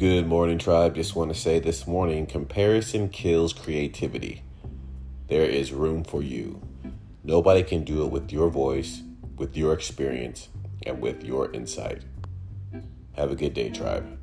Good morning, tribe. Just want to say this morning comparison kills creativity. There is room for you. Nobody can do it with your voice, with your experience, and with your insight. Have a good day, tribe.